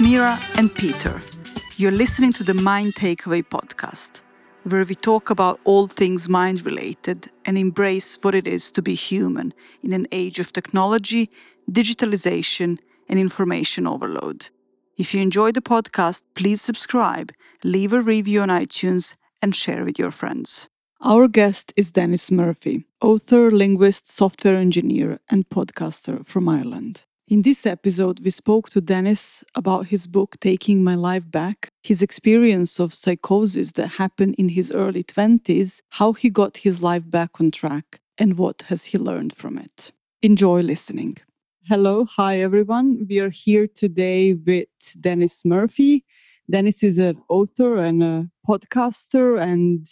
Mira and Peter. You're listening to the Mind Takeaway podcast, where we talk about all things mind related and embrace what it is to be human in an age of technology, digitalization, and information overload. If you enjoy the podcast, please subscribe, leave a review on iTunes, and share with your friends. Our guest is Denis Murphy, author, linguist, software engineer, and podcaster from Ireland. In this episode, we spoke to Denis about his book Taking My Life Back, his experience of psychosis that happened in his early 20s, how he got his life back on track, and what has he learned from it. Enjoy listening. Hello, hi everyone. We are here today with Denis Murphy. Denis is an author and a podcaster and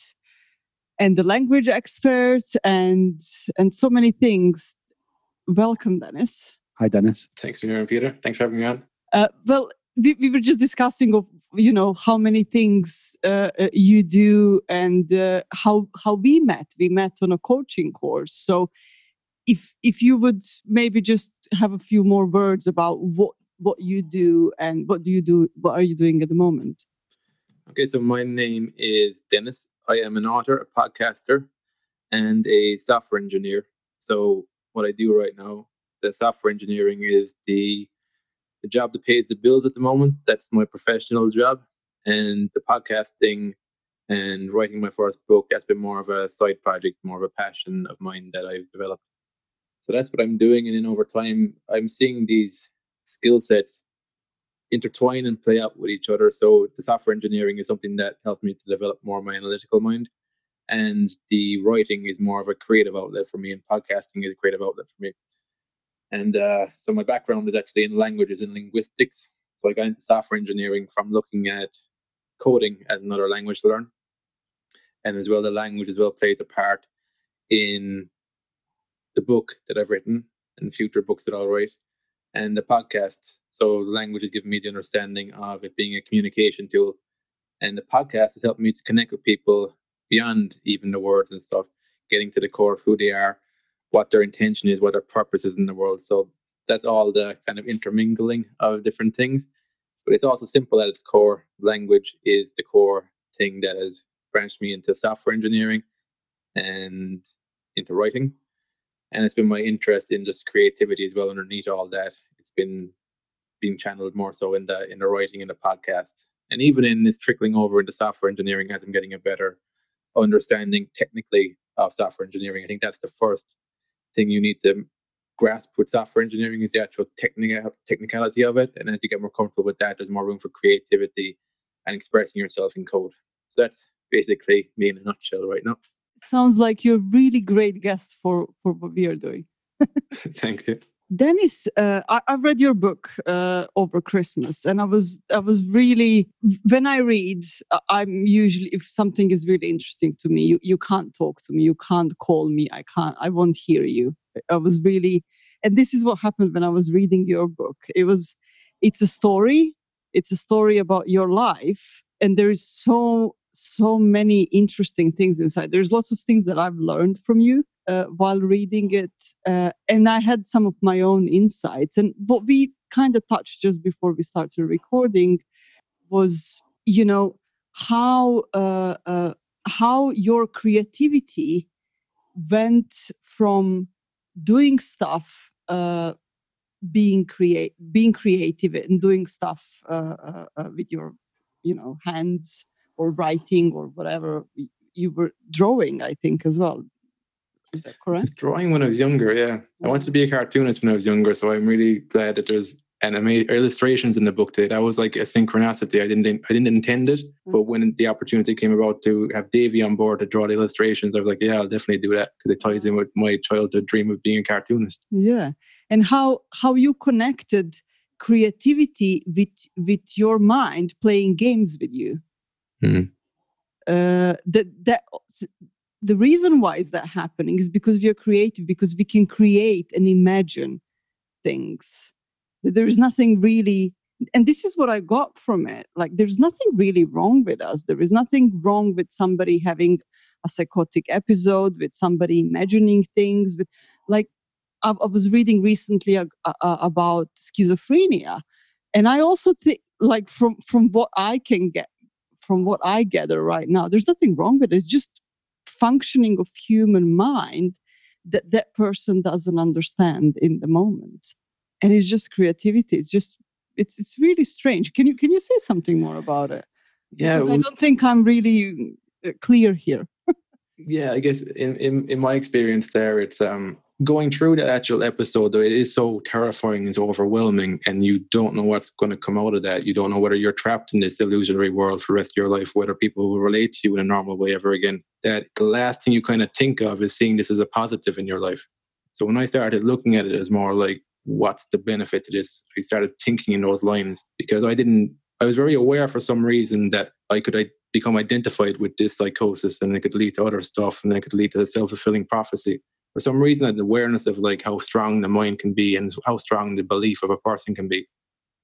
and the language expert and and so many things. Welcome, Denis. Hi, Denis. Thanks for hearing, Peter. Thanks for having me on. Uh, well, we, we were just discussing of you know how many things uh, uh, you do and uh, how how we met. We met on a coaching course. So, if if you would maybe just have a few more words about what what you do and what do you do, what are you doing at the moment? Okay, so my name is Denis. I am an author, a podcaster, and a software engineer. So what I do right now, the software engineering is the the job that pays the bills at the moment. That's my professional job, and the podcasting and writing my first book that's been more of a side project, more of a passion of mine that I've developed. So that's what I'm doing, and then over time, I'm seeing these skill sets intertwine and play out with each other. So the software engineering is something that helps me to develop more my analytical mind. And the writing is more of a creative outlet for me, and podcasting is a creative outlet for me. And uh, so my background is actually in languages and linguistics. So I got into software engineering from looking at coding as another language to learn. And as well, the language as well plays a part in the book that I've written and future books that I'll write and the podcast so the language has given me the understanding of it being a communication tool. And the podcast has helped me to connect with people beyond even the words and stuff, getting to the core of who they are, what their intention is, what their purpose is in the world. So that's all the kind of intermingling of different things. But it's also simple at its core. Language is the core thing that has branched me into software engineering and into writing. And it's been my interest in just creativity as well underneath all that. It's been being channeled more so in the in the writing in the podcast and even in this trickling over into software engineering as i'm getting a better understanding technically of software engineering i think that's the first thing you need to grasp with software engineering is the actual technical technicality of it. And as you get more comfortable with that there's more room for creativity and expressing yourself in code. So that's basically me in a nutshell right now. Sounds like you're a really great guest for for what we are doing. Thank you Denis, uh, I, I, read your book uh, over Christmas, and I was I was really when I read, I'm usually if something is really interesting to me, you you can't talk to me, you can't call me, I can't, I won't hear you. I was really, and this is what happened when I was reading your book. It was, it's a story, it's a story about your life, and there is so so many interesting things inside. There's lots of things that I've learned from you uh, while reading it, uh, and I had some of my own insights. And what we kind of touched just before we started recording was, you know, how uh, uh how your creativity went from doing stuff, uh, being create, being creative, and doing stuff uh, with your, you know, hands or writing or whatever you were drawing. I think as well is that correct? drawing when I was younger, yeah. I wanted to be a cartoonist when I was younger, so I'm really glad that there's anime illustrations in the book that that was like a synchronicity. I didn't I didn't intend it, mm-hmm. but when the opportunity came about to have Davey on board to draw the illustrations, I was like, yeah, I'll definitely do that because it ties in with my childhood dream of being a cartoonist. Yeah, and how how you connected creativity with with your mind playing games with you. Mm-hmm. Uh, that that the reason why is that happening is because we are creative because we can create and imagine things. There's nothing really and this is what i got from it. Like there's nothing really wrong with us. There is nothing wrong with somebody having a psychotic episode with somebody imagining things with like i, I was reading recently uh, uh, about schizophrenia and I also think, like from from what I can get, from what I gather right now, there's nothing wrong with it. It's just functioning of human mind that that person doesn't understand in the moment, and it's just creativity. It's just it's it's really strange. Can you can you say something more about it? Yeah, Because I don't think I'm really uh, clear here. yeah i guess in, in in my experience there it's um going through that actual episode though it is so terrifying it's overwhelming and you don't know what's going to come out of that. You don't know whether you're trapped in this illusionary world for the rest of your life whether people will relate to you in a normal way ever again. That the last thing you kind of think of is seeing this as a positive in your life. So when i started looking at it as more like what's the benefit to this? I started thinking in those lines because i didn't i was very aware for some reason that i could I, become identified with this psychosis and it could lead to other stuff and it could lead to a self-fulfilling prophecy for some reason had awareness of like how strong the mind can be and how strong the belief of a person can be.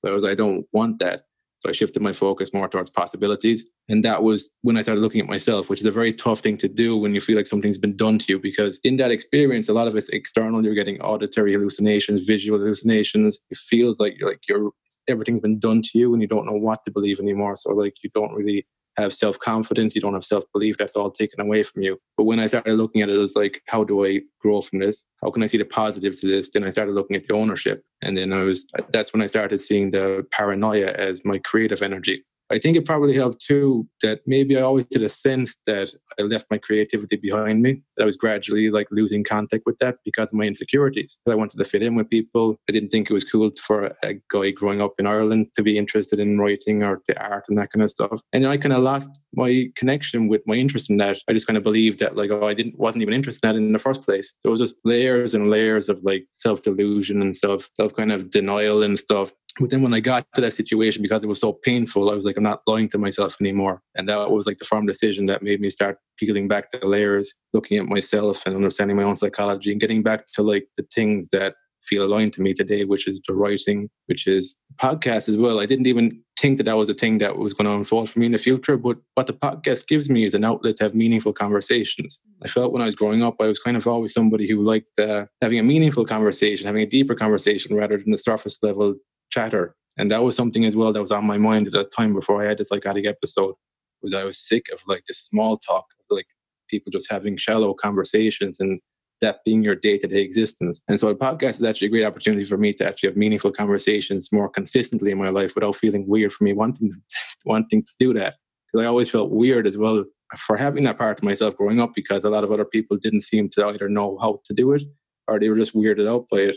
So I was I don't want that. So I shifted my focus more towards possibilities. And that was when I started looking at myself which is a very tough thing to do when you feel like something's been done to you because in that experience a lot of it's external. You're getting auditory hallucinations visual hallucinations. It feels like you're like you're everything's been done to you and you don't know what to believe anymore. So like you don't really have self confidence, you don't have self belief. That's all taken away from you. But when I started looking at it as like, how do I grow from this? How can I see the positive to this? Then I started looking at the ownership. And then I was, that's when I started seeing the paranoia as my creative energy. I think it probably helped too that maybe I always had a sense that I left my creativity behind me, that I was gradually like losing contact with that because of my insecurities. That I wanted to fit in with people. I didn't think it was cool for a guy growing up in Ireland to be interested in writing or the art and that kind of stuff. And I kind of lost my connection with my interest in that. I just kind of believed that like, oh, I didn't wasn't even interested in that in the first place. So it was just layers and layers of like self delusion and self self kind of denial and stuff but then when I got to that situation, because it was so painful, I was like, I'm not lying to myself anymore. And that was like the firm decision that made me start peeling back the layers, looking at myself and understanding my own psychology and getting back to like the things that feel aligned to me today, which is the writing, which is podcast as well. I didn't even think that that was a thing that was going to unfold for me in the future. But what the podcast gives me is an outlet to have meaningful conversations. I felt when I was growing up, I was kind of always somebody who liked uh, having a meaningful conversation, having a deeper conversation rather than the surface level chatter. And that was something as well that was on my mind at that time before I had this psychotic episode. Was I was sick of like this small talk, like people just having shallow conversations and that being your day-to-day existence. And so a podcast is actually a great opportunity for me to actually have meaningful conversations more consistently in my life without feeling weird for me wanting wanting to do that. Because I always felt weird as well for having that part of myself growing up because a lot of other people didn't seem to either know how to do it or they were just weirded out by it.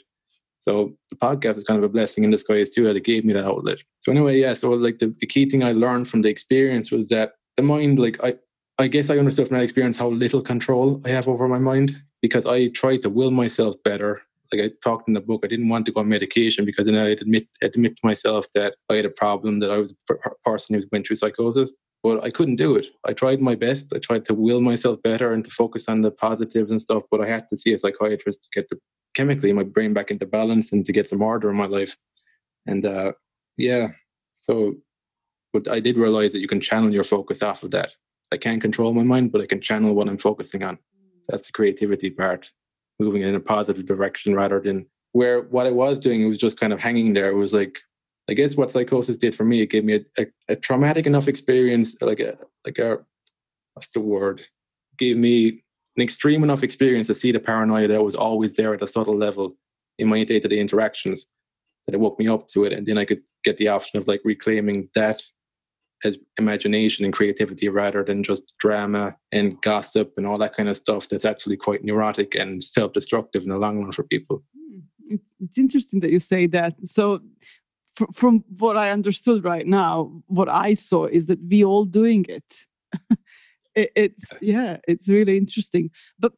So the podcast is kind of a blessing in disguise too, that it gave me that outlet. So anyway, yeah. So like the, the key thing I learned from the experience was that the mind, like I, I guess I understood from that experience how little control I have over my mind because I tried to will myself better. Like I talked in the book, I didn't want to go on medication because then I'd admit admit to myself that I had a problem, that I was a person who went through psychosis. But I couldn't do it. I tried my best. I tried to will myself better and to focus on the positives and stuff. But I had to see a psychiatrist to get the chemically my brain back into balance and to get some order in my life. And uh, yeah, so but I did realize that you can channel your focus off of that. I can't control my mind, but I can channel what I'm focusing on. That's the creativity part, moving in a positive direction rather than where what I was doing, it was just kind of hanging there. It was like, I guess what psychosis did for me, it gave me a, a, a traumatic enough experience, like a like a what's the word? gave me an extreme enough experience to see the paranoia that was always there at a subtle level in my day-to-day interactions that it woke me up to it and then i could get the option of like reclaiming that as imagination and creativity rather than just drama and gossip and all that kind of stuff that's actually quite neurotic and self-destructive in the long run for people. Hmm, it's, it's interesting that you say that. So from what i understood right now what i saw is that we all doing it. It, it's yeah. it's really interesting. But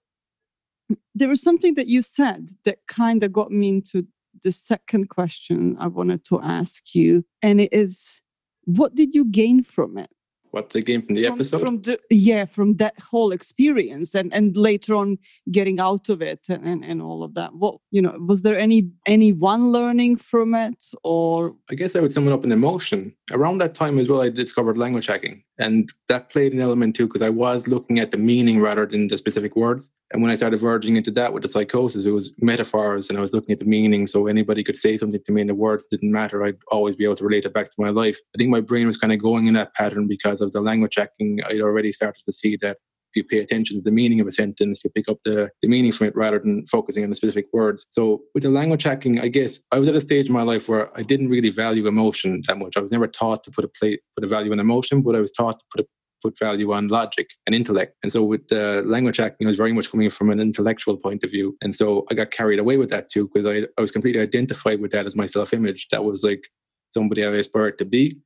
there was something that you said that kind of got me into the second question i wanted to ask you and it is what did you gain from it what they gain from the from, episode? from the yeah from that whole experience and and later on getting out of it and, and and all of that. What you know was there any any one learning from it or? I guess i would sum it up in emotion. Around that time as well i discovered language hacking and that played an element too because i was looking at the meaning rather than the specific words And when I started verging into that with the psychosis, it was metaphors and I was looking at the meaning. So anybody could say something to me and the words didn't matter. I'd always be able to relate it back to my life. I think my brain was kind of going in that pattern because of the language hacking. I'd already started to see that if you pay attention to the meaning of a sentence, you pick up the, the meaning from it rather than focusing on the specific words. So with the language hacking, I guess I was at a stage in my life where I didn't really value emotion that much. I was never taught to put a play, put a value on emotion, but I was taught to put a put value on logic and intellect. And so with the language hacking, I was very much coming from an intellectual point of view. And so I got carried away with that too, because I, I was completely identified with that as my self-image. That was like somebody I aspired to be.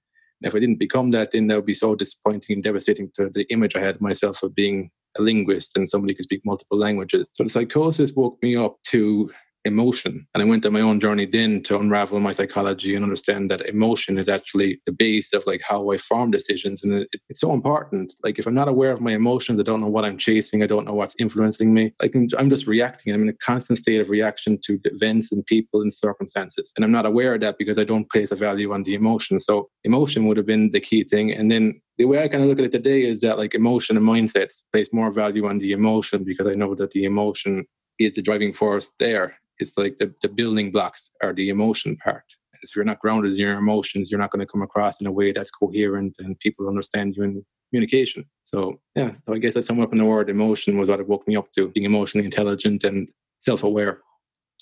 If I didn't become that, then that would be so disappointing and devastating to the image I had of myself of being a linguist and somebody who could speak multiple languages. So the psychosis woke me up to emotion. And I went on my own journey then to unravel my psychology and understand that emotion is actually the base of like how I form decisions. And it, it's so important. Like if I'm not aware of my emotions, I don't know what I'm chasing. I don't know what's influencing me. Like I'm just reacting. I'm in a constant state of reaction to events and people and circumstances. And I'm not aware of that because I don't place a value on the emotion. So emotion would have been the key thing. And then the way I kind of look at it today is that like emotion and mindsets place more value on the emotion because I know that the emotion is the driving force there it's like the, the building blocks are the emotion part. If you're not grounded in your emotions, you're not going to come across in a way that's coherent and people understand you in communication. So yeah, so I guess that's summed up in the word emotion was what it woke me up to, being emotionally intelligent and self-aware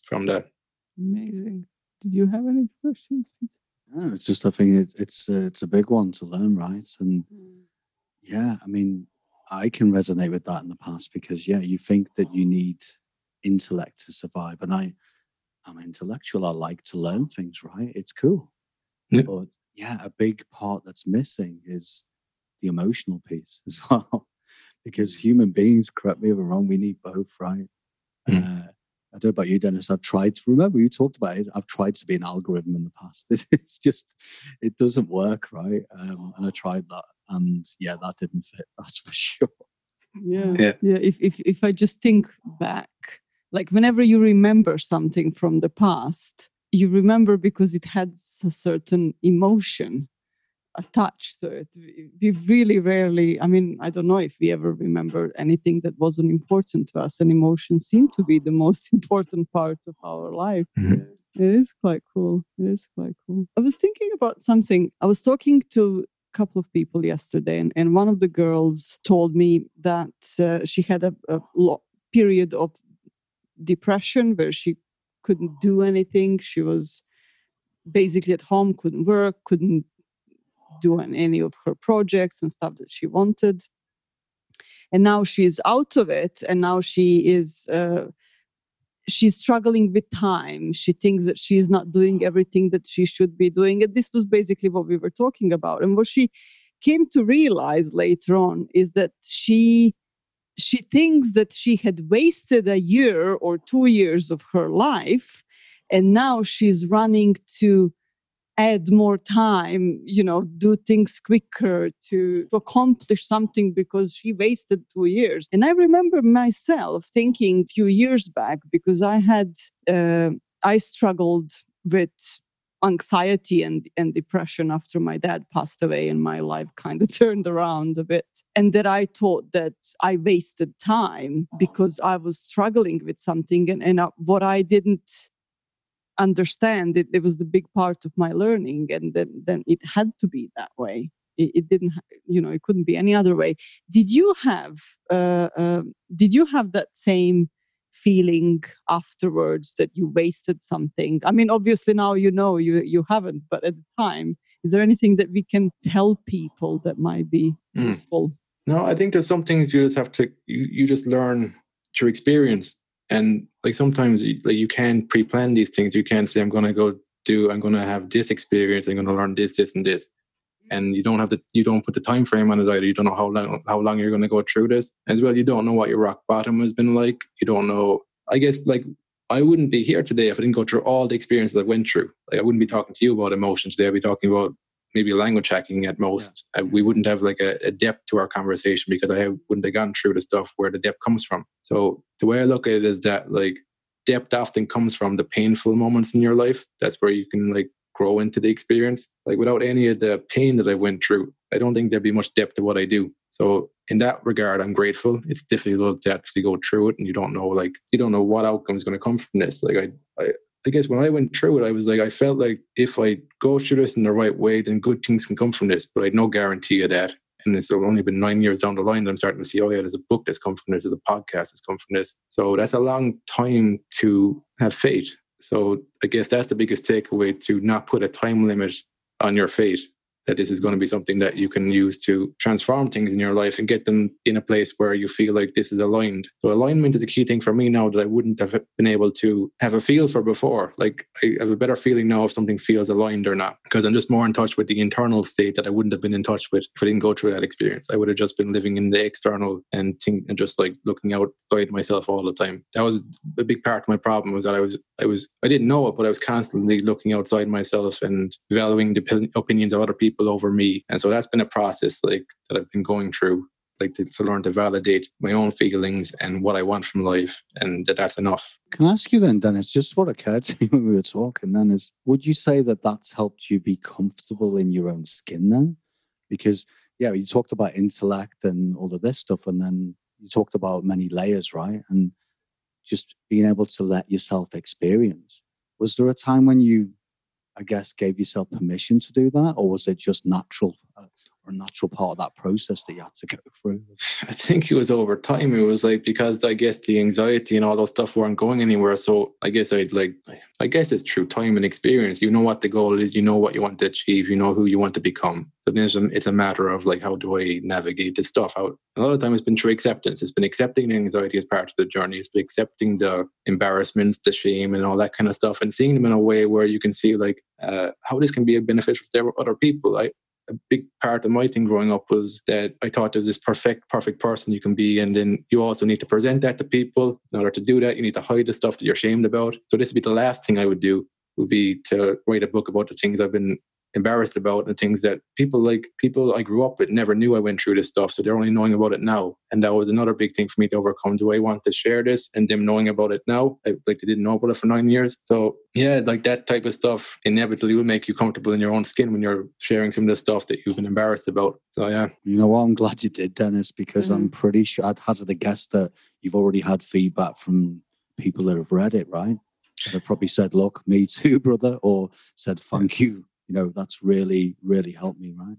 from that. Amazing. Did you have any questions? No, it's just I think it, it's uh, it's a big one to learn, right? And mm. yeah, I mean, I can resonate with that in the past because yeah, you think that you need intellect to survive. And I, I'm intellectual. I like to learn things, right? It's cool. Yeah. But yeah, a big part that's missing is the emotional piece as well. because human beings, correct me if I'm wrong, we need both, right? Mm. Uh, I don't know about you, Denis. I've tried to remember you talked about it. I've tried to be an algorithm in the past. It's just, it doesn't work, right? Um, and I tried that, and yeah, that didn't fit. That's for sure. Yeah, yeah. yeah. If if if I just think back, like whenever you remember something from the past you remember because it had a certain emotion attached to it. We really rarely i mean i don't know if we ever remember anything that wasn't important to us. And emotions seem to be the most important part of our life. Mm-hmm. it is quite cool. It is quite cool. I was thinking about something. I was talking to a couple of people yesterday and, and one of the girls told me that uh, she had a, a lo- period of depression where she couldn't do anything. She was basically at home, couldn't work, couldn't do any of her projects and stuff that she wanted. And now she's out of it, and now she is. Uh, she's struggling with time. She thinks that she is not doing everything that she should be doing. And this was basically what we were talking about. And what she came to realize later on is that she she thinks that she had wasted a year or two years of her life and now she's running to add more time you know do things quicker to, to accomplish something because she wasted two years. And i remember myself thinking a few years back because i had uh, i struggled with anxiety and, and depression after my dad passed away and my life kind of turned around a bit. And that I thought that I wasted time because I was struggling with something. And, and uh, what I didn't understand, it, it was the big part of my learning. And then, then it had to be that way. It, it didn't, you know, it couldn't be any other way. Did you have, uh, uh, did you have that same feeling afterwards that you wasted something? I mean obviously now you know you you haven't but at the time is there anything that we can tell people that might be mm. useful? No i think there's some things you just have to you, you just learn through experience. And like sometimes you, like you can pre-plan these things. You can't say i'm going to go do i'm going to have this experience. I'm going to learn this this and this and you don't have the you don't put the time frame on it either. You don't know how long how long you're going to go through this as well. You don't know what your rock bottom has been like. You don't know. I guess like I wouldn't be here today if I didn't go through all the experiences I went through. Like I wouldn't be talking to you about emotion today. I'd be talking about maybe language hacking at most. Yeah. we wouldn't have like a, a, depth to our conversation because I wouldn't have gone through the stuff where the depth comes from. So the way I look at it is that like depth often comes from the painful moments in your life. That's where you can like grow into the experience. Like without any of the pain that I went through, I don't think there'd be much depth to what I do. So in that regard, I'm grateful. It's difficult to actually go through it, and you don't know like you don't know what outcome is going to come from this. Like I, I, I guess when I went through it, I was like, I felt like if I go through this in the right way, then good things can come from this. But I had no guarantee of that. And it's only been nine years down the line that I'm starting to see, oh yeah, there's a book that's come from this, there's a podcast that's come from this. So that's a long time to have faith. So I guess that's the biggest takeaway to not put a time limit on your fate that this is going to be something that you can use to transform things in your life and get them in a place where you feel like this is aligned. So alignment is a key thing for me now that I wouldn't have been able to have a feel for before. Like I have a better feeling now if something feels aligned or not, because I'm just more in touch with the internal state that I wouldn't have been in touch with if I didn't go through that experience. I would have just been living in the external and think and just like looking outside myself all the time. That was a big part of my problem was that I was I was I didn't know it, but I was constantly looking outside myself and valuing the opinions of other people people over me. And so that's been a process like that I've been going through, like to, to learn to validate my own feelings and what I want from life, and that that's enough. Can I ask you then, Denis? Just what occurred to me when we were talking then is, would you say that that's helped you be comfortable in your own skin then? Because yeah, you talked about intellect and all of this stuff, and then you talked about many layers, right? And just being able to let yourself experience. Was there a time when you I guess, gave yourself permission to do that, or was it just natural uh, or natural part of that process that you had to go through? I think it was over time. It was like because I guess the anxiety and all those stuff weren't going anywhere. So I guess I'd like, I guess it's through time and experience. You know what the goal is. You know what you want to achieve. You know who you want to become. So then it's a, it's a matter of like, how do I navigate this stuff out? A lot of time it's been through acceptance. It's been accepting the anxiety as part of the journey. It's been accepting the embarrassments, the shame, and all that kind of stuff, and seeing them in a way where you can see like uh, how this can be a beneficial for other people. I a big part of my thing growing up was that I thought there's this perfect, perfect person you can be. And then you also need to present that to people. In order to do that, you need to hide the stuff that you're ashamed about. So this would be the last thing I would do would be to write a book about the things I've been embarrassed about and things that people like people I grew up with never knew I went through this stuff. So they're only knowing about it now. And that was another big thing for me to overcome. Do I want to share this and them knowing about it now? I, like they didn't know about it for nine years. So yeah, like that type of stuff inevitably will make you comfortable in your own skin when you're sharing some of the stuff that you've been embarrassed about. So yeah. You know what? I'm glad you did, Denis, because mm-hmm. I'm pretty sure I'd hazard a guess that you've already had feedback from people that have read it, right? They've probably said, look, me too, brother, or said, thank you you know that's really really helped me right?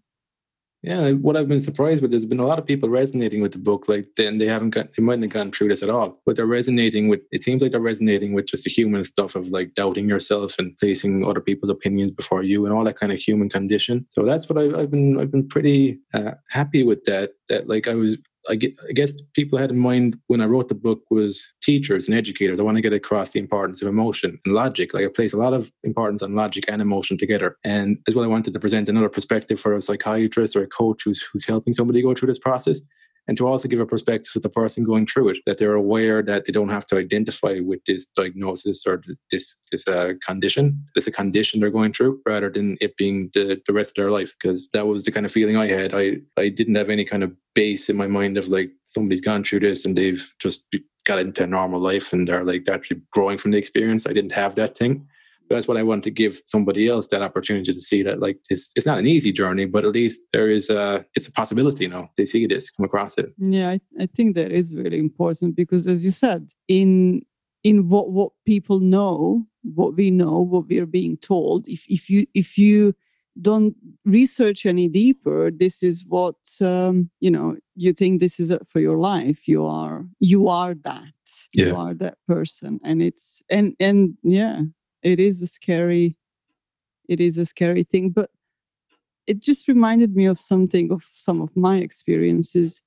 Yeah what i've been surprised with there's been a lot of people resonating with the book like then they haven't got they mightn't have gone through this at all but they're resonating with it seems like they're resonating with just the human stuff of like doubting yourself and placing other people's opinions before you and all that kind of human condition. So that's what i've, I've been i've been pretty uh, happy with that that like i was I, guess people had in mind when I wrote the book was teachers and educators. I want to get across the importance of emotion and logic. Like I place a lot of importance on logic and emotion together. And as well, I wanted to present another perspective for a psychiatrist or a coach who's who's helping somebody go through this process and to also give a perspective to the person going through it that they're aware that they don't have to identify with this diagnosis or this this uh, condition. It's a condition they're going through rather than it being the, the rest of their life because that was the kind of feeling i had. I i didn't have any kind of base in my mind of like somebody's gone through this and they've just got into a normal life and they're like actually growing from the experience. I didn't have that thing that's what I want to give somebody else that opportunity to see that like this it's not an easy journey, but at least there is a it's a possibility, you know. They see this, come across it. Yeah, I, I think that is really important because as you said, in in what what people know, what we know, what we are being told, if if you if you don't research any deeper this is what um, you know you think this is for your life you are you are that yeah. you are that person and it's and and yeah it is a scary it is a scary thing but it just reminded me of something of some of my experiences.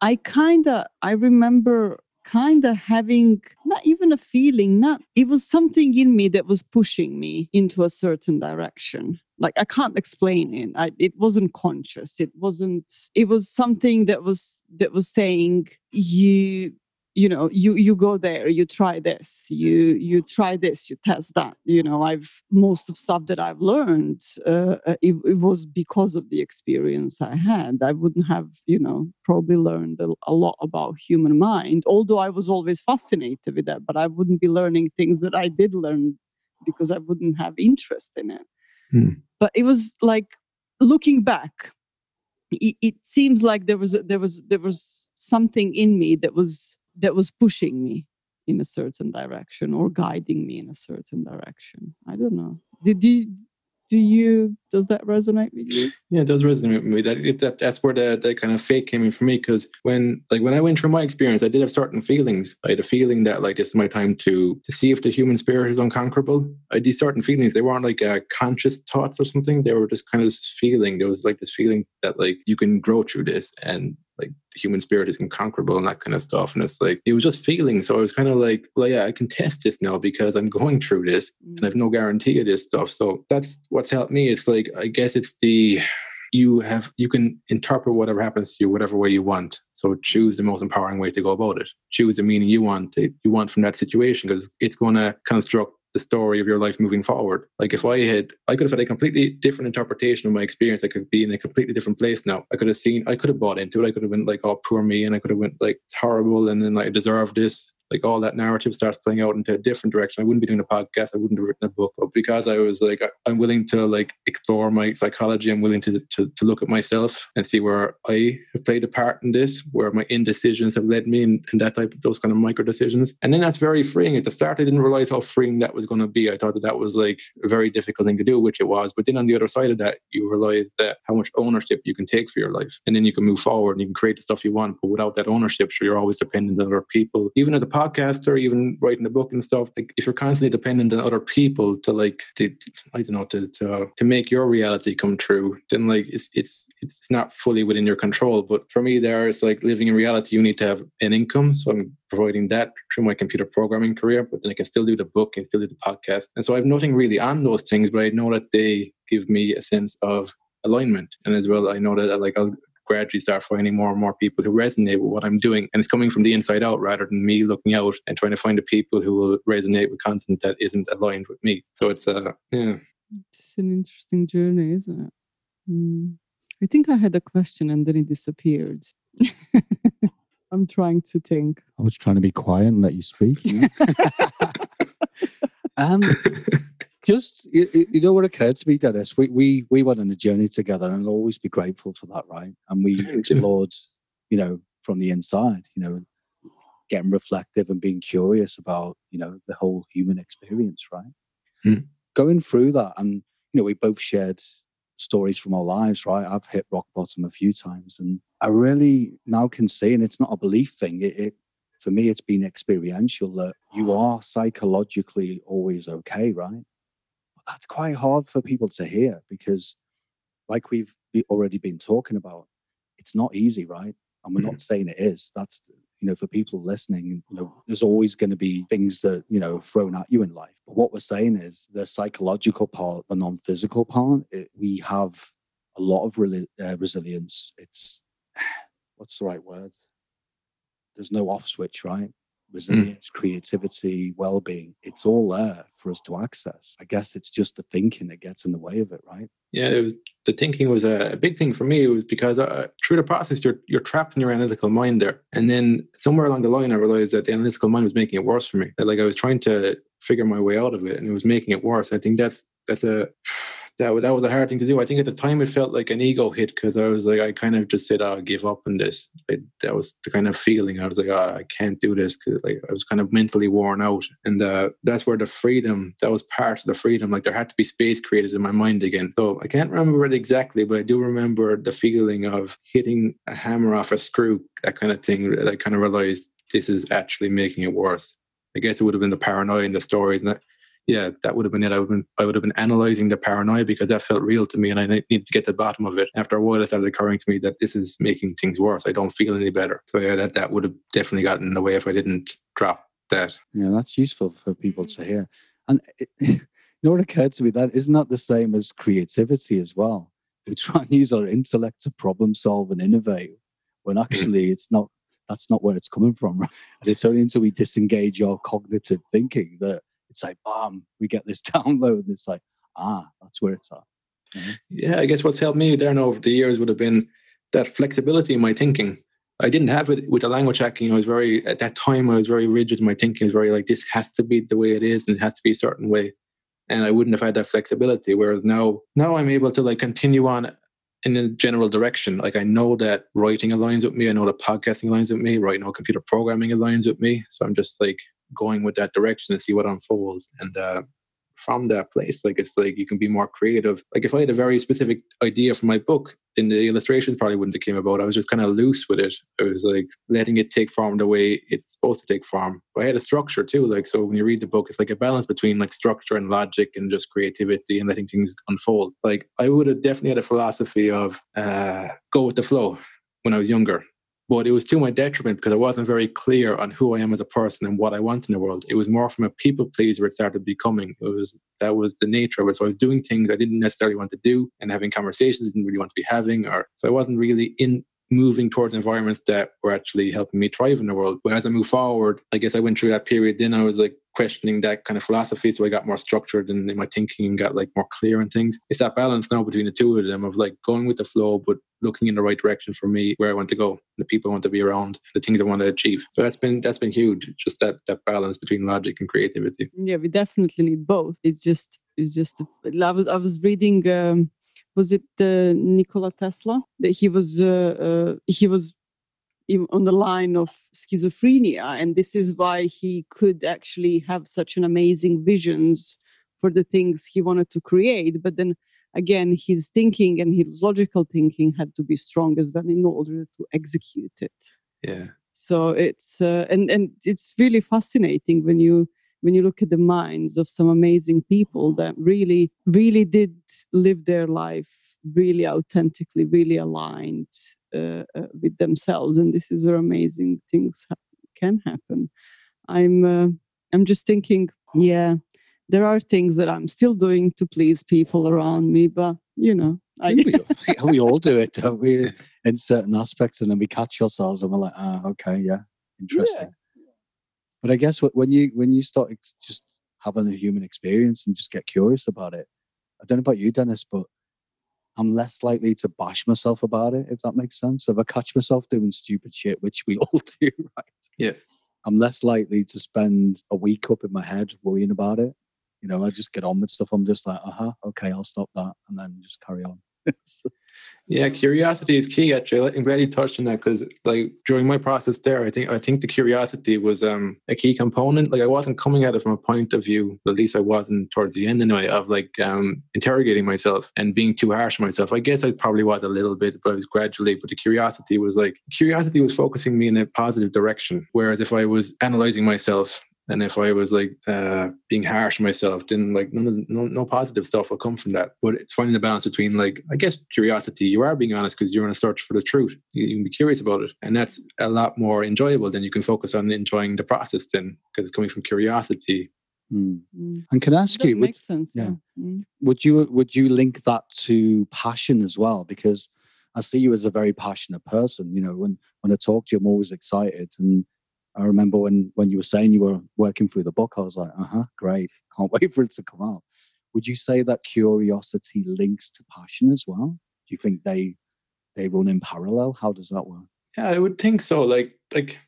I kind of i remember kind of having not even a feeling not it was something in me that was pushing me into a certain direction. Like i can't explain it. I, it wasn't conscious. It wasn't it was something that was that was saying you you know you you go there you try this you you try this you test that you know i've most of stuff that i've learned uh, uh, it, it, was because of the experience i had i wouldn't have you know probably learned a, a, lot about human mind although i was always fascinated with that but i wouldn't be learning things that i did learn because i wouldn't have interest in it Hmm. But it was like looking back, it, it seems like there was there was there was something in me that was that was pushing me in a certain direction or guiding me in a certain direction. I don't know. Did you do you does that resonate with you? Yeah, it does resonate with me. That, that that's where the, the kind of fake came in for me. Because when like when I went through my experience, I did have certain feelings. I had a feeling that like this is my time to to see if the human spirit is unconquerable. I these certain feelings. They weren't like uh, conscious thoughts or something. They were just kind of this feeling. There was like this feeling that like you can grow through this and like the human spirit is unconquerable and that kind of stuff. And it's like it was just feeling. So I was kind of like, well, yeah, I can test this now because I'm going through this and I've no guarantee of this stuff. So that's what's helped me. It's like I guess it's the you have you can interpret whatever happens to you whatever way you want. So choose the most empowering way to go about it. Choose the meaning you want to, you want from that situation because it's going to construct the story of your life moving forward. Like if I had, I could have had a completely different interpretation of my experience. I could be in a completely different place now. I could have seen, I could have bought into it. I could have been like, oh, poor me, and I could have went like horrible, and then like I deserve this. Like all that narrative starts playing out into a different direction. I wouldn't be doing a podcast. I wouldn't have written a book. But because I was like, I'm willing to like explore my psychology. I'm willing to to, to look at myself and see where I have played a part in this, where my indecisions have led me, and, and that type of those kind of micro decisions. And then that's very freeing. At the start, I didn't realize how freeing that was going to be. I thought that that was like a very difficult thing to do, which it was. But then on the other side of that, you realize that how much ownership you can take for your life, and then you can move forward and you can create the stuff you want. But without that ownership, sure, you're always dependent on other people. Even as a podcaster, even writing a book and stuff, like if you're constantly dependent on other people to like, to, I don't know, to to to make your reality come true, then like it's it's it's not fully within your control. But for me, there it's like living in reality. You need to have an income, so I'm providing that through my computer programming career. But then I can still do the book and still do the podcast, and so I have nothing really on those things, but I know that they give me a sense of alignment, and as well, I know that like I'll gradually start finding more and more people who resonate with what I'm doing. And it's coming from the inside out rather than me looking out and trying to find the people who will resonate with content that isn't aligned with me. So it's uh yeah. It's an interesting journey, isn't it? Mm. I think I had a question and then it disappeared. I'm trying to think. I was trying to be quiet and let you speak. you know? um, just you, you know what occurred to me, Denis. We we we went on a journey together, and I'll always be grateful for that, right? And we explored, you know, from the inside, you know, getting reflective and being curious about, you know, the whole human experience, right? Hmm. Going through that, and you know, we both shared stories from our lives, right? I've hit rock bottom a few times, and I really now can see, and it's not a belief thing. It, it for me, it's been experiential that you are psychologically always okay, right? That's quite hard for people to hear because, like we've already been talking about, it's not easy, right? And we're not saying it is. That's you know, for people listening, you know, there's always going to be things that you know thrown at you in life. But what we're saying is the psychological part, the non-physical part. It, we have a lot of reli- uh, resilience. It's what's the right word? There's no off switch, right? Resilience, creativity, well-being. It's all there for us to access. I guess it's just the thinking that gets in the way of it, right? Yeah, it was, the thinking was a, a big thing for me. It was because uh, through the process, you're you're trapped in your analytical mind there, and then somewhere along the line, I realized that the analytical mind was making it worse for me. That like I was trying to figure my way out of it, and it was making it worse. I think that's that's a that that was a hard thing to do. I think at the time it felt like an ego hit because I was like I kind of just said, "Oh, I give up on this." That was the kind of feeling. I was like, oh, "I can't do this," because like I was kind of mentally worn out, and uh, that's where the freedom that was part of the freedom. Like there had to be space created in my mind again. So I can't remember it exactly, but I do remember the feeling of hitting a hammer off a screw, that kind of thing. That I kind of realized this is actually making it worse. I guess it would have been the paranoia and the stories, and that, yeah, that would have been it. I would have been, I would have been analyzing the paranoia because that felt real to me, and I needed to get to the bottom of it. After a while, it started occurring to me that this is making things worse. I don't feel any better. So yeah, that that would have definitely gotten in the way if I didn't drop that. Yeah, that's useful for people to hear. And it, you know what occurred to me? That isn't that the same as creativity as well? We try and use our intellect to problem solve and innovate, when mm. actually it's not. That's not where it's coming from. Right? And it's only until we disengage our cognitive thinking that it's like, bam, we get this download. And it's like, ah, that's where it's at. Yeah, I guess what's helped me there now over the years would have been that flexibility in my thinking. I didn't have it with the language hacking. I was very at that time. I was very rigid my thinking. Was very like this has to be the way it is, and it has to be a certain way. and I wouldn't have had that flexibility. Whereas now, now I'm able to like continue on in a general direction. Like I know that writing aligns with me. I know that podcasting aligns with me. Right now, computer programming aligns with me. So I'm just like going with that direction and see what unfolds. And uh, from that place. Like it's like you can be more creative. Like if I had a very specific idea for my book, then the illustrations probably wouldn't have came about. I was just kind of loose with it. I was like letting it take form the way it's supposed to take form. But I had a structure too. Like so when you read the book, it's like a balance between like structure and logic and just creativity and letting things unfold. Like I would have definitely had a philosophy of uh, go with the flow when I was younger but it was to my detriment because I wasn't very clear on who I am as a person and what I want in the world. It was more from a people pleaser it started becoming. It was that was the nature of it. So I was doing things I didn't necessarily want to do and having conversations I didn't really want to be having, or so I wasn't really in moving towards environments that were actually helping me thrive in the world. But as I move forward, I guess I went through that period. Then I was like questioning that kind of philosophy. So I got more structured and in my thinking and got like more clear and things. It's that balance now between the two of them of like going with the flow, but looking in the right direction for me, where I want to go, the people I want to be around, the things I want to achieve. So that's been that's been huge. Just that that balance between logic and creativity. Yeah, we definitely need both. It's just it's just I was I was reading um was it the Nikola Tesla? That he was uh, uh, he was on the line of schizophrenia and this is why he could actually have such an amazing visions for the things he wanted to create. But then again his thinking and his logical thinking had to be strong as well in order to execute it. Yeah. So it's uh, and and it's really fascinating when you when you look at the minds of some amazing people that really really did live their life really authentically really aligned uh, uh, with themselves and this is where amazing things ha- can happen i'm uh, i'm just thinking yeah there are things that i'm still doing to please people around me but you know I, we, we, all do it don't we in certain aspects and then we catch ourselves and we're like ah okay yeah interesting yeah. but i guess when you when you start just having a human experience and just get curious about it i don't know about you denis but I'm less likely to bash myself about it, if that makes sense. If I catch myself doing stupid shit, which we all do, right? Yeah. I'm less likely to spend a week up in my head worrying about it. You know, I just get on with stuff. I'm just like, uh huh, okay, I'll stop that and then just carry on. Yeah, curiosity is key. Actually, I'm glad you touched on that because, like, during my process there, I think I think the curiosity was um, a key component. Like, I wasn't coming at it from a point of view, at least I wasn't towards the end anyway, of like um, interrogating myself and being too harsh on myself. I guess I probably was a little bit, but I was gradually. But the curiosity was like curiosity was focusing me in a positive direction. Whereas if I was analyzing myself and if I was like uh, being harsh on myself, then like none of the, no no positive stuff will come from that. But it's finding the balance between like I guess curiosity. You are being honest because you're in a search for the truth. You, you, can be curious about it, and that's a lot more enjoyable. Than you can focus on enjoying the process then because it's coming from curiosity. Mm. And can I ask you? Would, sense, yeah. yeah. Mm. Would you would you link that to passion as well? Because I see you as a very passionate person. You know, when when I talk to you, I'm always excited and I remember when when you were saying you were working through the book, I was like, uh huh, great, can't wait for it to come out. Would you say that curiosity links to passion as well? Do you think they they run in parallel? How does that work? Yeah, I would think so. Like like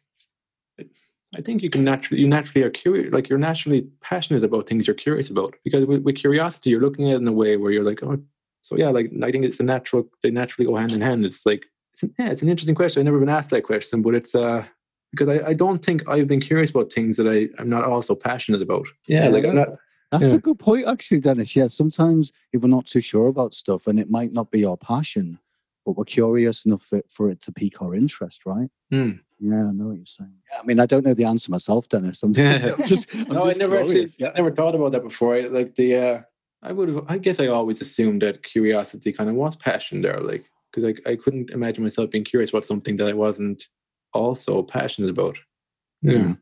I think you can naturally you naturally are curious like you're naturally passionate about things you're curious about. Because with, with curiosity you're looking at it in a way where you're like, oh so yeah, like I think it's a natural they naturally go hand in hand. It's like it's an, yeah, it's an interesting question. I've never been asked that question, but it's uh because I, I don't think I've been curious about things that I, I'm not also passionate about. Yeah, yeah like I'm not. That's yeah. a good point, actually, Denis. Yeah, sometimes if we're not too sure about stuff and it might not be our passion, but we're curious enough for, for it to pique our interest, right? Mm. Yeah, I know what you're saying. Yeah, I mean, I don't know the answer myself, Denis. I'm, yeah. I'm just, I'm no, just I never curious. actually, yeah. never thought about that before. I, like the, uh, I would have, I guess I always assumed that curiosity kind of was passion there, like because I, I couldn't imagine myself being curious about something that I wasn't also passionate about. Yeah.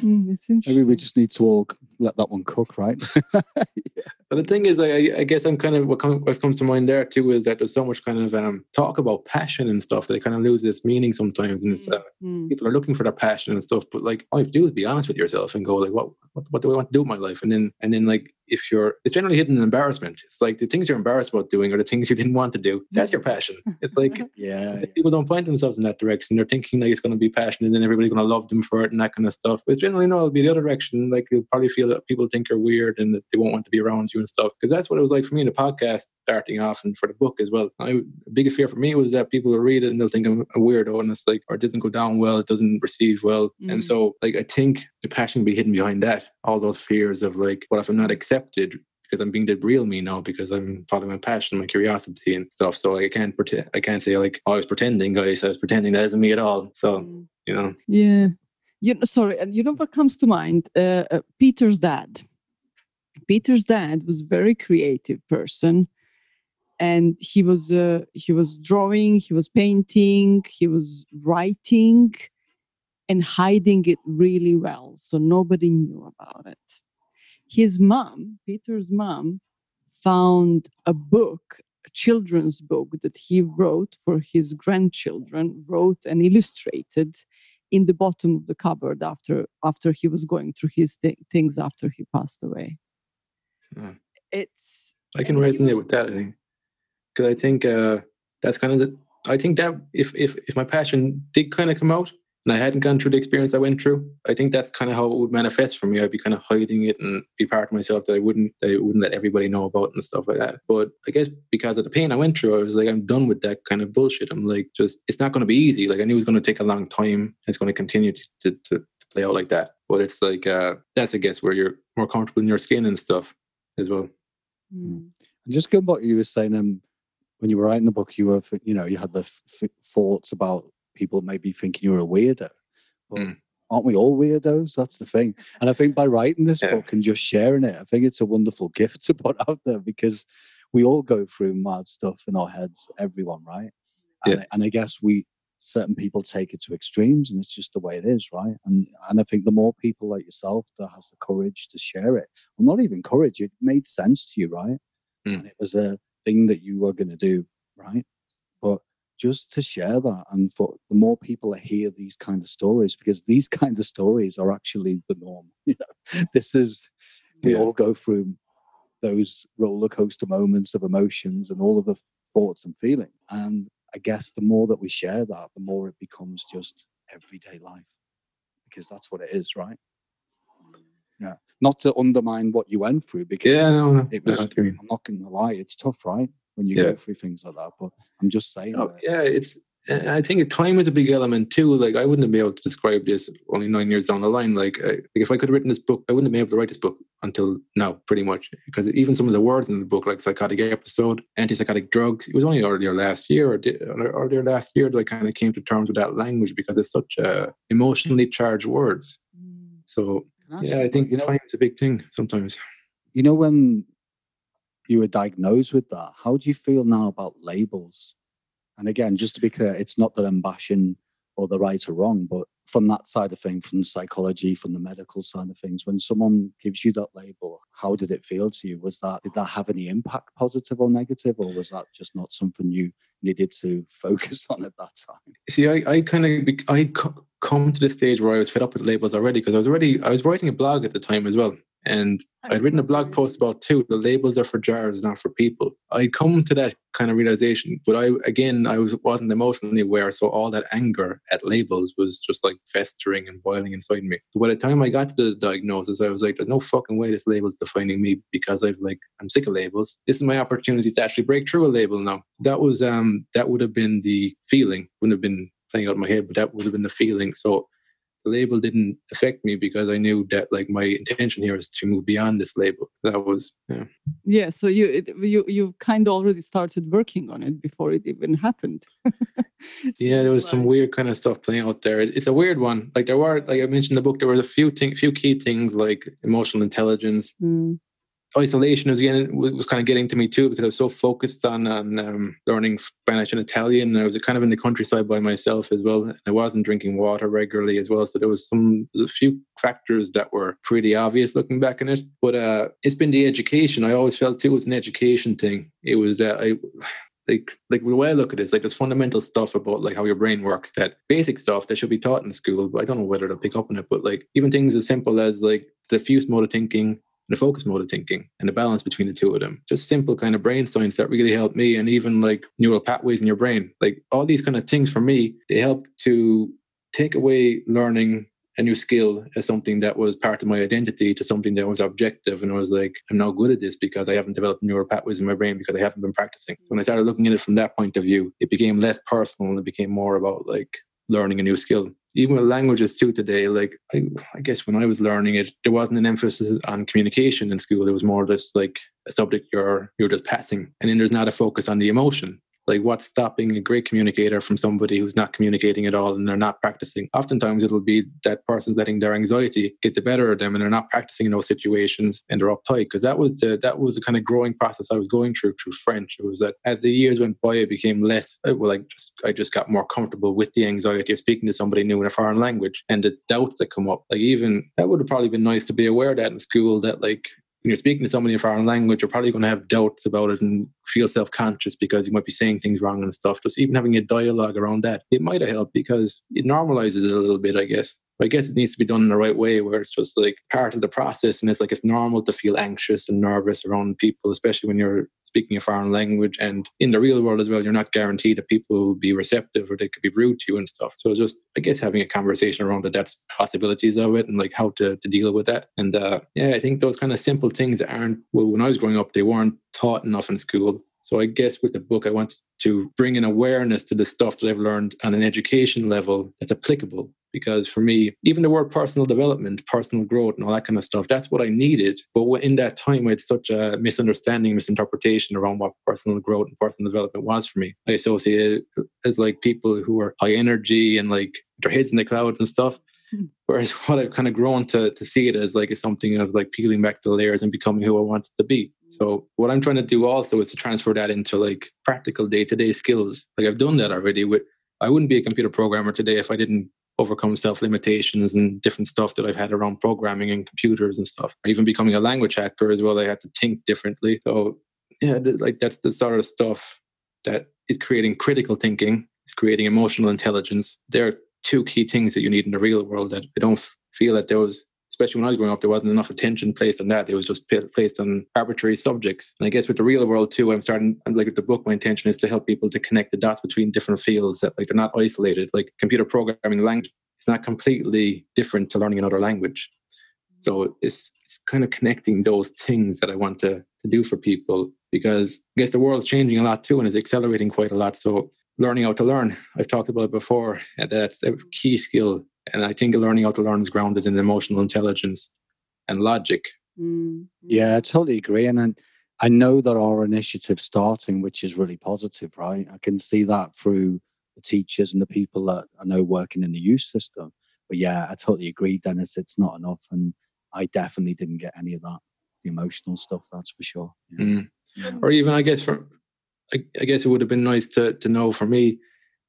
Mm, Maybe we just need to all let that one cook, right? yeah. But the thing is, I, I guess I'm kind of what, come, what comes to mind there too is that there's so much kind of um, talk about passion and stuff that it kind of loses its meaning sometimes. And it's uh, Mm. people are looking for their passion and stuff, but like all you have to do is be honest with yourself and go like, what, what, what do I want to do with my life? And then, and then like if you're, it's generally hidden in embarrassment. It's like the things you're embarrassed about doing or the things you didn't want to do. That's your passion. It's like Yeah, if people don't find themselves in that direction. They're thinking like it's going to be passion, and then everybody's going to love them for it and that kind of stuff. But generally, no, it'll be the other direction. Like you'll probably feel that people think you're weird and that they won't want to be around you and stuff. Because that's what it was like for me in the podcast starting off and for the book as well. My biggest fear for me was that people will read it and they'll think I'm a weirdo and it's like, or it doesn't go down well, it doesn't receive well. And Mm. so, like, I think the passion will be hidden behind that. All those fears of like, what if I'm not accepted? because I'm being the real me now because I'm following my passion, my curiosity and stuff. So I can't pretend. I can't say like oh, I was pretending, guys. I was pretending that isn't me at all. So Mm. you know, Yeah. You know, sorry, and you know what comes to mind? Uh, uh, Peter's dad. Peter's dad was a very creative person, and he was uh, he was drawing, he was painting, he was writing, and hiding it really well, so nobody knew about it. His mom, Peter's mom, found a book, a children's book that he wrote for his grandchildren, wrote and illustrated in the bottom of the cupboard after after he was going through his thi- things after he passed away. Yeah. It's I can resonate with that. I think because I think uh, that's kind of the. I think that if if if my passion did kind of come out and I hadn't gone through the experience I went through, I think that's kind of how it would manifest for me. I'd be kind of hiding it and be part of myself that I wouldn't that I wouldn't let everybody know about and stuff like that. But I guess because of the pain I went through, I was like, I'm done with that kind of bullshit. I'm like, just it's not going to be easy. Like I knew it was going to take a long time. It's going to continue to, to to play out like that. But it's like uh, that's I guess where you're more comfortable in your skin and stuff as well. mm, And just going back, what you were saying, um, when you were writing the book, you were, you know, you had the f- f- thoughts about people maybe thinking you were a weirdo. But Mm. aren't we all weirdos? That's the thing. And I think by writing this Yeah. book and just sharing it, I think it's a wonderful gift to put out there because we all go through mad stuff in our heads, everyone, right? And, Yeah. I- and I guess we, certain people take it to extremes and it's just the way it is, right? And and I think the more people like yourself that has the courage to share it, well, not even courage, it made sense to you, right? Mm. And it was a thing that you were going to do, right? But just to share that, and for the more people that hear these kind of stories, because these kind of stories are actually the norm. You know, this is we Yeah. all go through those roller coaster moments of emotions and all of the thoughts and feelings. And I guess the more that we share that, the more it becomes just everyday life, because that's what it is, right? Mm. Yeah. Not to undermine what you went through, because Yeah, no, no, it was. Agree. I'm not going to lie, it's tough, right? When you Yeah. go through things like that. But I'm just saying. Oh, that yeah, it's. And I think time is a big element too. Like I wouldn't be able to describe this only nine years down the line. Like, I, like if I could have written this book, I wouldn't have been able to write this book until now, pretty much. Because even some of the words in the book, like psychotic episode, antipsychotic drugs, it was only earlier last year or di- earlier last year that I kind of came to terms with that language because it's such uh, emotionally charged words. mm, So yeah, I think you know, time is a big thing sometimes. you know when you were diagnosed with that, how do you feel now about labels? And again, just to be clear, it's not that I'm bashing or the right or wrong, but from that side of things, from psychology, from the medical side of things, when someone gives you that label, how did it feel to you? Was that did that have any impact, positive or negative, or was that just not something you needed to focus on at that time? See, I, I kind of I come to the stage where I was fed up with labels already because I was already I was writing a blog at the time as well, and I'd written a blog post about two. The labels are for jars, not for people. I come to that kind of realization, but I again I was wasn't emotionally aware, so all that anger at labels was just like festering and boiling inside me. So by the time I got to the diagnosis, I was like, "There's no fucking way this label's defining me because I've like I'm sick of labels. This is my opportunity to actually break through a label now." That was um that would have been the feeling. Wouldn't have been playing out in my head, but that would have been the feeling. So the label didn't affect me because I knew that like my intention here is to move beyond this label. That was yeah. yeah. So you it, you you kind of already started working on it before it even happened. Yeah, there was some weird kind of stuff playing out there. It- It's a weird one. Like there were, like I mentioned in the book, there were a few things, few key things like emotional intelligence, Mm, isolation was getting was kind of getting to me too because I was so focused on on um, learning Spanish and Italian. And I was kind of in the countryside by myself as well. And I wasn't drinking water regularly as well, so there was some there's a few factors that were pretty obvious looking back on it. But uh, it's been the education. I always felt too it was an education thing. It was that I like like the way I look at it is like there's fundamental stuff about like how your brain works that basic stuff that should be taught in school, but I don't know whether they'll pick up on it. But like even things as simple as like diffuse mode of thinking the focus mode of thinking and the balance between the two of them. Just simple kind of brain science that really helped me and even like neural pathways in your brain. Like all these kind of things for me, they helped to take away learning a new skill as something that was part of my identity to something that was objective. And I was like, I'm not good at this because I haven't developed neural pathways in my brain because I haven't been practicing. When I started looking at it from that point of view, it became less personal and it became more about like learning a new skill. Even with languages too today, like I, I guess when I was learning it, there wasn't an emphasis on communication in school. It was more just like a subject you're you're just passing. And then there's not a focus on the emotion like what's stopping a great communicator from somebody who's not communicating at all and they're not practicing? Oftentimes it'll be that person's letting their anxiety get the better of them and they're not practicing in those situations and they're uptight. Because that was the that was the kind of growing process i was going through through french. It was that as the years went by it became less well like just i just got more comfortable with the anxiety of speaking to somebody new in a foreign language and the doubts that come up. Like even that would have probably been nice to be aware of that in school that like when you're speaking to somebody in a foreign language, you're probably going to have doubts about it and feel self conscious because you might be saying things wrong and stuff. Just even having a dialogue around that, it might have helped because it normalizes it a little bit, I guess. But I guess it needs to be done in the right way where it's just like part of the process and it's like it's normal to feel anxious and nervous around people, especially when you're speaking a foreign language. And in the real world as well, you're not guaranteed that people will be receptive or they could be rude to you and stuff. So just, I guess, having a conversation around the that's possibilities of it and like how to, to deal with that. And uh, yeah, I think those kind of simple things aren't, well, when I was growing up, they weren't taught enough in school. So I guess with the book, I want to bring an awareness to the stuff that I've learned on an education level that's applicable. Because for me, even the word personal development, personal growth, and all that kind of stuff, that's what I needed. But in that time, I had such a misunderstanding, misinterpretation around what personal growth and personal development was for me. I associated it as like people who are high energy and like their heads in the clouds and stuff. Hmm. Whereas what I've kind of grown to to see it as like is something of like peeling back the layers and becoming who I wanted to be. Hmm. So what I'm trying to do also is to transfer that into like practical day to day skills. Like I've done that already. With I wouldn't be a computer programmer today if I didn't overcome self limitations and different stuff that I've had around programming and computers and stuff. Or even becoming a language hacker as well, I had to think differently. So yeah, like that's the sort of stuff that is creating critical thinking. It's creating emotional intelligence. There are two key things that you need in the real world that I don't feel that those especially when I was growing up, there wasn't enough attention placed on that. It was just placed on arbitrary subjects. And I guess with the real world too, I'm starting, I'm like with the book, my intention is to help people to connect the dots between different fields that like they're not isolated. Like computer programming language is not completely different to learning another language. So it's, it's kind of connecting those things that I want to, to do for people because I guess the world's changing a lot too and it's accelerating quite a lot. So learning how to learn, I've talked about it before, and that's a key skill and I think learning how to learn is grounded in emotional intelligence and logic. Mm. Yeah, I totally agree. And then I know there are initiatives starting, which is really positive, right? I can see that through the teachers and the people that I know working in the youth system. But yeah, I totally agree, Denis. It's not enough. And I definitely didn't get any of that the emotional stuff, that's for sure. Yeah. Mm. Yeah. Or even, I guess, for I, I guess it would have been nice to to know for me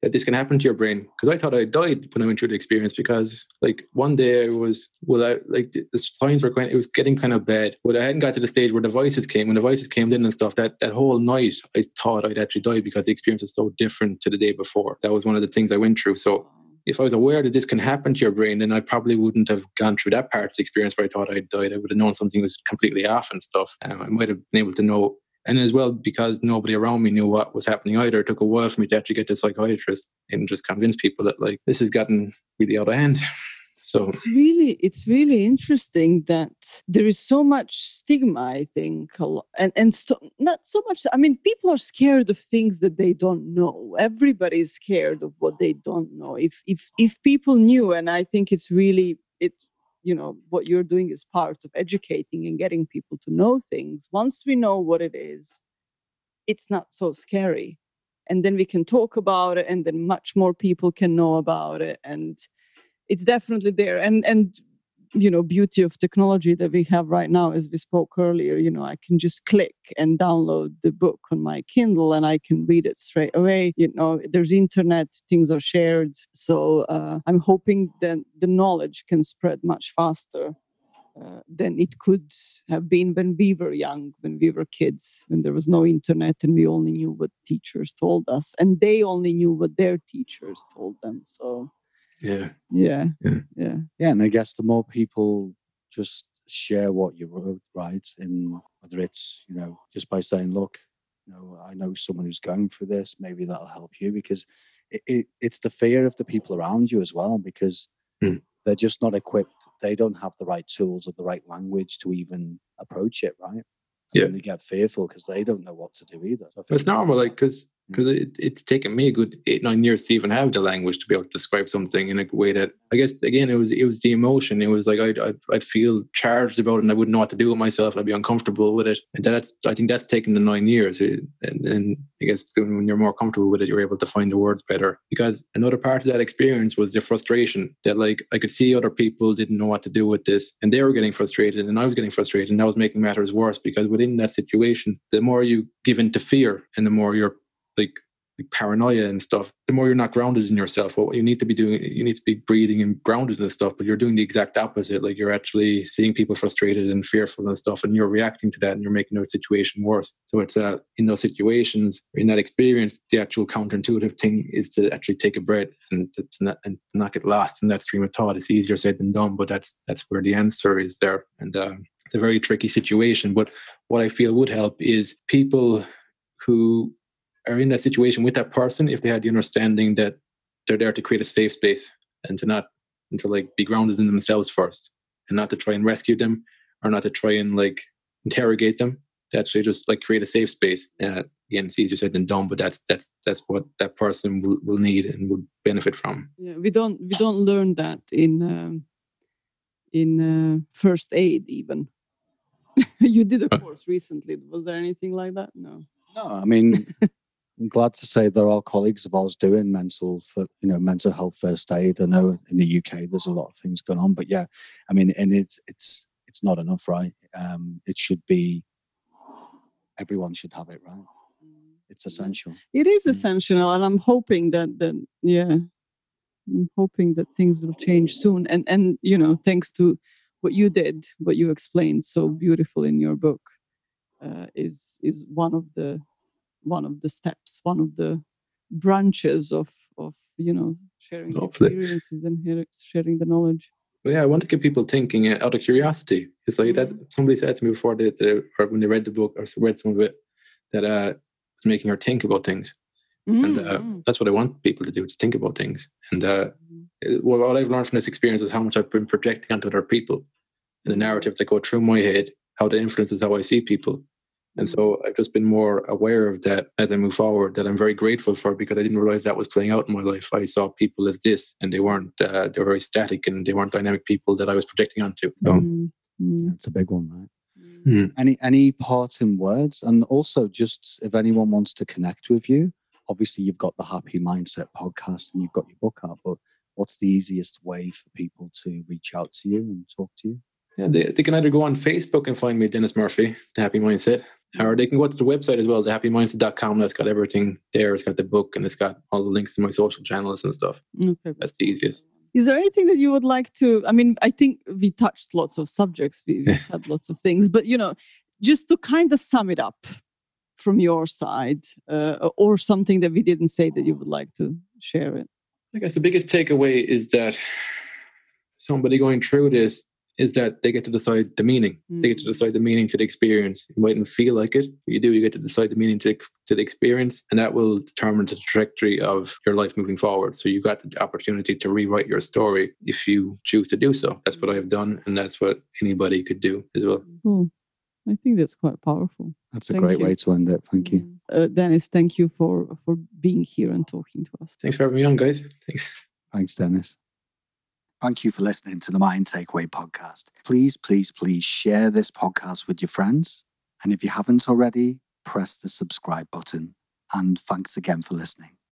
that this can happen to your brain because I thought I died when I went through the experience because like one day I was well I, like the signs were kind it was getting kind of bad but I hadn't got to the stage where the voices came when the voices came in and stuff that that whole night I thought I'd actually die because the experience was so different to the day before that was one of the things I went through so if I was aware that this can happen to your brain, then I probably wouldn't have gone through that part of the experience where I thought I'd died. I would have known something was completely off and stuff. Um, I might have been able to know and as well because nobody around me knew what was happening either it took a while for me to actually get to psychiatrist and just convince people that like this has gotten really out of hand. So it's really it's really interesting that there is so much stigma i think and and st- not so much i mean people are scared of things that they don't know. Everybody is scared of what they don't know. If if if people knew and i think it's really it's you know what you're doing is part of educating and getting people to know things. Once we know what it is it's not so scary. And then we can talk about it and then much more people can know about it and it's definitely there. And and you know beauty of technology that we have right now as we spoke earlier you know i can just click and download the book on my kindle and i can read it straight away. You know there's internet things are shared. So uh, i'm hoping that the knowledge can spread much faster uh, than it could have been when we were young, when we were kids, when there was no internet and we only knew what teachers told us, and they only knew what their teachers told them. So, Yeah. yeah, Yeah. yeah. Yeah, and I guess the more people just share what you wrote, right, in whether it's you know just by saying, look, you know, I know someone who's going through this, maybe that'll help you because it, it, it's the fear of the people around you as well because Hmm. they're just not equipped. They don't have the right tools or the right language to even approach it, right? Yeah. And they get fearful because they don't know what to do either. So I think it's normal, like, because Mm. Hmm. because it, it's taken me a good eight nine years to even have the language to be able to describe something in a way that I guess again it was it was the emotion. It was like I'd I'd, I'd feel charged about it and I wouldn't know what to do with myself. I'd be uncomfortable with it, and that's I think that's taken the nine years. It- And I guess when you're more comfortable with it, you're able to find the words better. Because another part of that experience was the frustration that like I could see other people didn't know what to do with this, and they were getting frustrated, and I was getting frustrated, and that was making matters worse. Because within that situation, the more you give in to fear, and the more you're like like paranoia and stuff, the more you're not grounded in yourself. What you need to be doing, you need to be breathing and grounded and stuff, but you're doing the exact opposite. Like you're actually seeing people frustrated and fearful and stuff, and you're reacting to that and you're making the situation worse. So it's uh, in those situations, in that experience, the actual counterintuitive thing is to actually take a breath and to, not, and not get lost in that stream of thought. It's easier said than done, but that's that's where the answer is there. And um, it's a very tricky situation. But what I feel would help is people who are in that situation with that person if they had the understanding that they're there to create a safe space and to not and to like be grounded in themselves first and not to try and rescue them or not to try and like interrogate them. To actually just like create a safe space. Uh, again it's easier said than done but that's that's that's what that person will, will need and would benefit from. Yeah we don't we don't learn that in um, in uh, first aid even. You did a Uh. course recently. Was there anything like that? No. No, I mean, I'm glad to say there are colleagues of ours doing mental, for you know, mental health first aid. I know in the UK there's a lot of things going on, but yeah, I mean, and it's it's it's not enough, right? Um, it should be everyone should have it, right? It's essential. it is Mm. essential and i'm hoping that that yeah i'm hoping that things will change soon and and you know thanks to what you did what you explained so beautiful in your book uh, is is one of the one of the steps one of the branches of of you know sharing Hopefully. experiences and sharing the knowledge But yeah, I want to get people thinking uh, out of curiosity. It's like that. Somebody said to me before that, they, or when they read the book or read some of it, that uh, was making her think about things, and uh, Mm, that's what I want people to do: to think about things. And uh, mm, it- what I've learned from this experience is how much I've been projecting onto other people, and the Mm. narratives that go through my head, how that influences how I see people. And mm. so I've just been more aware of that as I move forward. That I'm very grateful for because I didn't realize that was playing out in my life. I saw people as this, and they weren't. Uh, they were very static, and they weren't dynamic people that I was projecting onto. So, Mm, mm, It's a big one, right? mm. Any any parting words, and also just if anyone wants to connect with you, obviously you've got the Happy Mindset podcast and you've got your book out, but what's the easiest way for people to reach out to you and talk to you? Yeah, they, they can either go on Facebook and find me, Denis Murphy, The Happy Mindset, or they can go to the website as well, thehappymindset.com. That's got everything there. It's got the book and it's got all the links to my social channels and stuff. Okay. That's the easiest. Is there anything that you would like to? I mean, I think we touched lots of subjects, we, we said lots of things, but you know, just to kind of sum it up from your side, uh, or something that we didn't say that you would like to share it. I guess the biggest takeaway is that somebody going through this is that they get to decide the meaning. They get to Mm. decide the meaning to the experience. You mightn't feel like it, but you do. You get to decide the meaning to, to the experience, and that will determine the trajectory of your life moving forward. So you've got the opportunity to rewrite your story if you choose to do so. That's what I've done, and that's what anybody could do as well. Cool. I think that's quite powerful. That's a Thank great you. way to end it. Thank you. Mm. Uh, Denis, thank you for for being here and talking to us. Thanks for having me on, guys. Thanks. Thanks, Denis. Thank you for listening to the Mind Takeaway podcast. Please, please, please share this podcast with your friends. And if you haven't already, press the subscribe button. And thanks again for listening.